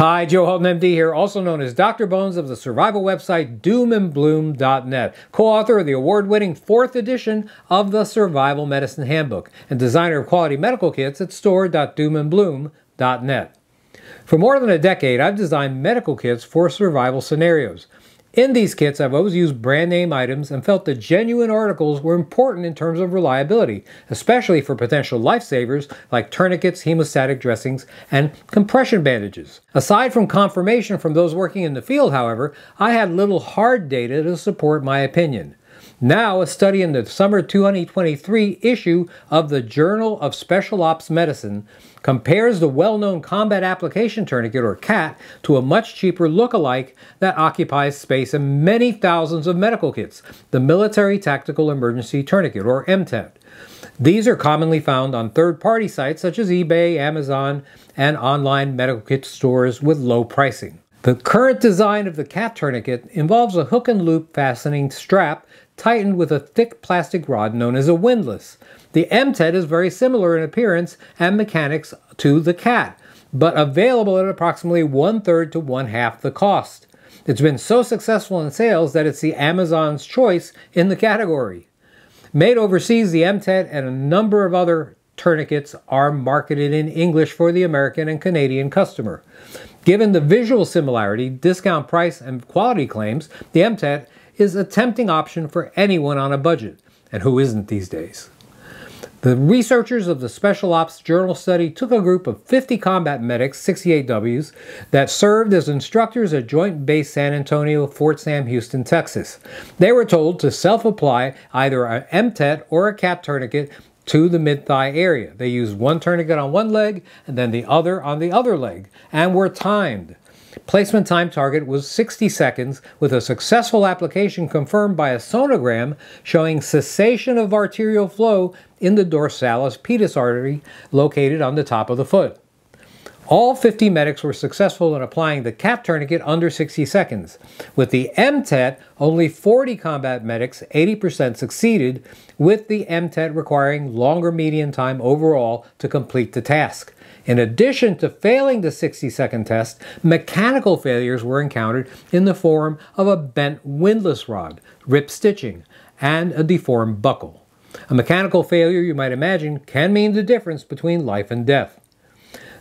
Hi, Joe Alton MD here, also known as Dr. Bones of the survival website doomandbloom.net, co-author of the award-winning fourth edition of the Survival Medicine Handbook, and designer of quality medical kits at store.doomandbloom.net. For more than a decade, I've designed medical kits for survival scenarios. In these kits, I've always used brand name items and felt that genuine articles were important in terms of reliability, especially for potential lifesavers like tourniquets, hemostatic dressings, and compression bandages. Aside from confirmation from those working in the field, however, I had little hard data to support my opinion. Now, a study in the summer 2023 issue of the Journal of Special Ops Medicine compares the well-known combat application tourniquet, or CAT, to a much cheaper look-alike that occupies space in many thousands of medical kits, the Military Tactical Emergency Tourniquet, or MTET. These are commonly found on third-party sites such as eBay, Amazon, and online medical kit stores with low pricing. The current design of the CAT tourniquet involves a hook and loop fastening strap tightened with a thick plastic rod known as a windlass. The MTET is very similar in appearance and mechanics to the CAT, but available at approximately one third to one half the cost. It's been so successful in sales that it's the Amazon's choice in the category. Made overseas, the MTET and a number of other tourniquets are marketed in English for the American and Canadian customer. Given the visual similarity, discount price, and quality claims, the MTET is a tempting option for anyone on a budget, and who isn't these days. The researchers of the Special Ops Journal study took a group of 50 combat medics, 68Ws, that served as instructors at Joint Base San Antonio, Fort Sam Houston, Texas. They were told to self-apply either an MTET or a CAT tourniquet to the mid-thigh area. They used one tourniquet on one leg and then the other on the other leg, and were timed. Placement time target was 60 seconds with a successful application confirmed by a sonogram showing cessation of arterial flow in the dorsalis pedis artery located on the top of the foot. All 50 medics were successful in applying the CAT tourniquet under 60 seconds. With the MTET, only 40 combat medics, 80% succeeded, with the MTET requiring longer median time overall to complete the task. In addition to failing the 60 second test, mechanical failures were encountered in the form of a bent windlass rod, rip stitching, and a deformed buckle. A mechanical failure, you might imagine, can mean the difference between life and death.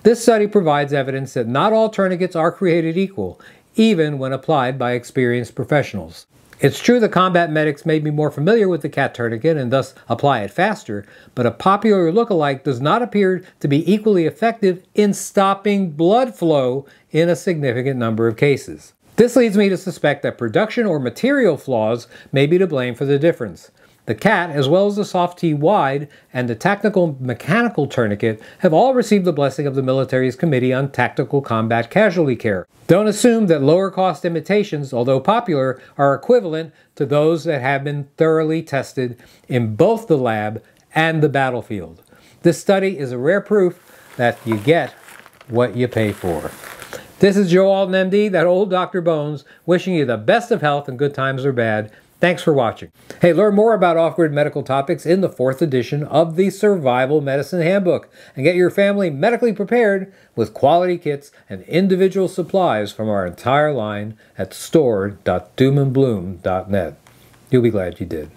This study provides evidence that not all tourniquets are created equal, even when applied by experienced professionals. It's true that combat medics may be more familiar with the CAT tourniquet and thus apply it faster, but a popular look-alike does not appear to be equally effective in stopping blood flow in a significant number of cases. This leads me to suspect that production or material flaws may be to blame for the difference. The CAT, as well as the Soft-T Wide and the Tactical Mechanical Tourniquet, have all received the blessing of the military's Committee on Tactical Combat Casualty Care. Don't assume that lower cost imitations, although popular, are equivalent to those that have been thoroughly tested in both the lab and the battlefield. This study is a rare proof that you get what you pay for. This is Joe Alton, MD, that old Dr. Bones, wishing you the best of health in good times or bad. Thanks for watching. Hey, learn more about off-grid medical topics in the fourth edition of the Survival Medicine Handbook and get your family medically prepared with quality kits and individual supplies from our entire line at store.doomandbloom.net. You'll be glad you did.